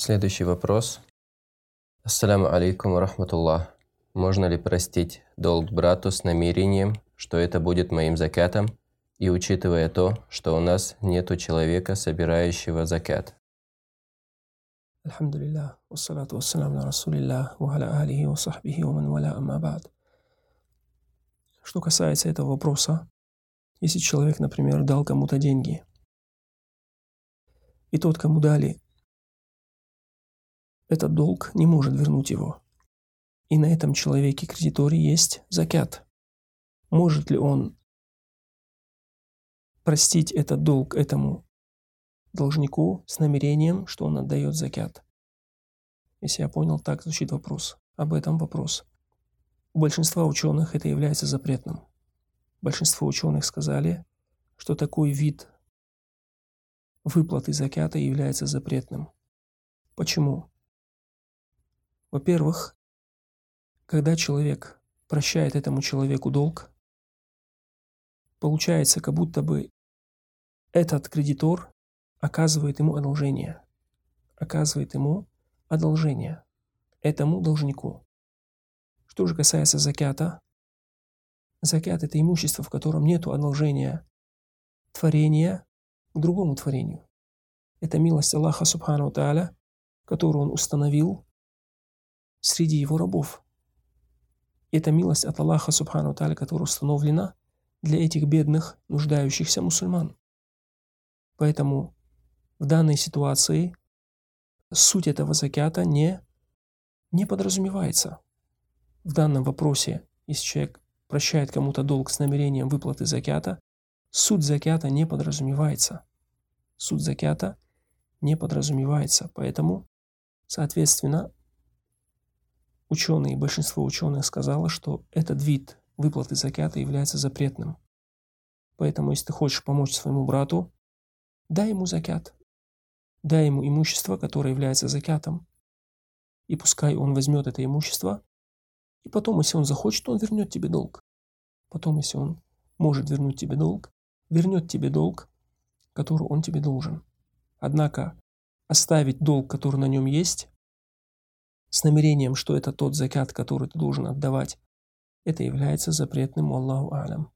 Следующий вопрос. Ассаляму алейкум рахматуллах. Можно ли простить долг брату с намерением, что это будет моим закатом, и учитывая то, что у нас нету человека, собирающего закат? Вассалату вассалам на расулиллах, ва аля алихи ва сахбихи ва ман валя амма бад. Что касается этого вопроса, если человек, например, дал кому-то деньги, и тот, кому дали, этот долг не может вернуть его. И на этом человеке-кредиторе есть закят. Может ли он простить этот долг этому должнику с намерением, что он отдает закят? Если я понял, так звучит вопрос. Об этом вопрос. У большинства ученых это является запретным. Большинство ученых сказали, что такой вид выплаты закята является запретным. Почему? Во-первых, когда человек прощает этому человеку долг, получается, как будто бы этот кредитор оказывает ему одолжение. Оказывает ему одолжение этому должнику. Что же касается закята, закят – это имущество, в котором нет одолжения творения к другому творению. Это милость Аллаха Субхану Тааля, которую Он установил среди Его рабов. Это милость от Аллаха Субхану Тааля, которая установлена для этих бедных, нуждающихся мусульман. Поэтому в данной ситуации суть этого закята не, не подразумевается. В данном вопросе, если человек прощает кому-то долг с намерением выплаты закята, суть закята не подразумевается. Суть закята не подразумевается. Поэтому, соответственно, ученые, большинство ученых сказало, что этот вид выплаты закята является запретным. Поэтому, если ты хочешь помочь своему брату, дай ему закят. Дай ему имущество, которое является закятом. И пускай он возьмет это имущество, и потом, если он захочет, он вернет тебе долг. Потом, если он может вернуть тебе долг, вернет тебе долг, который он тебе должен. Однако оставить долг, который на нем есть, с намерением, что это тот закят, который ты должен отдавать, это является запретным, Аллаху Алям.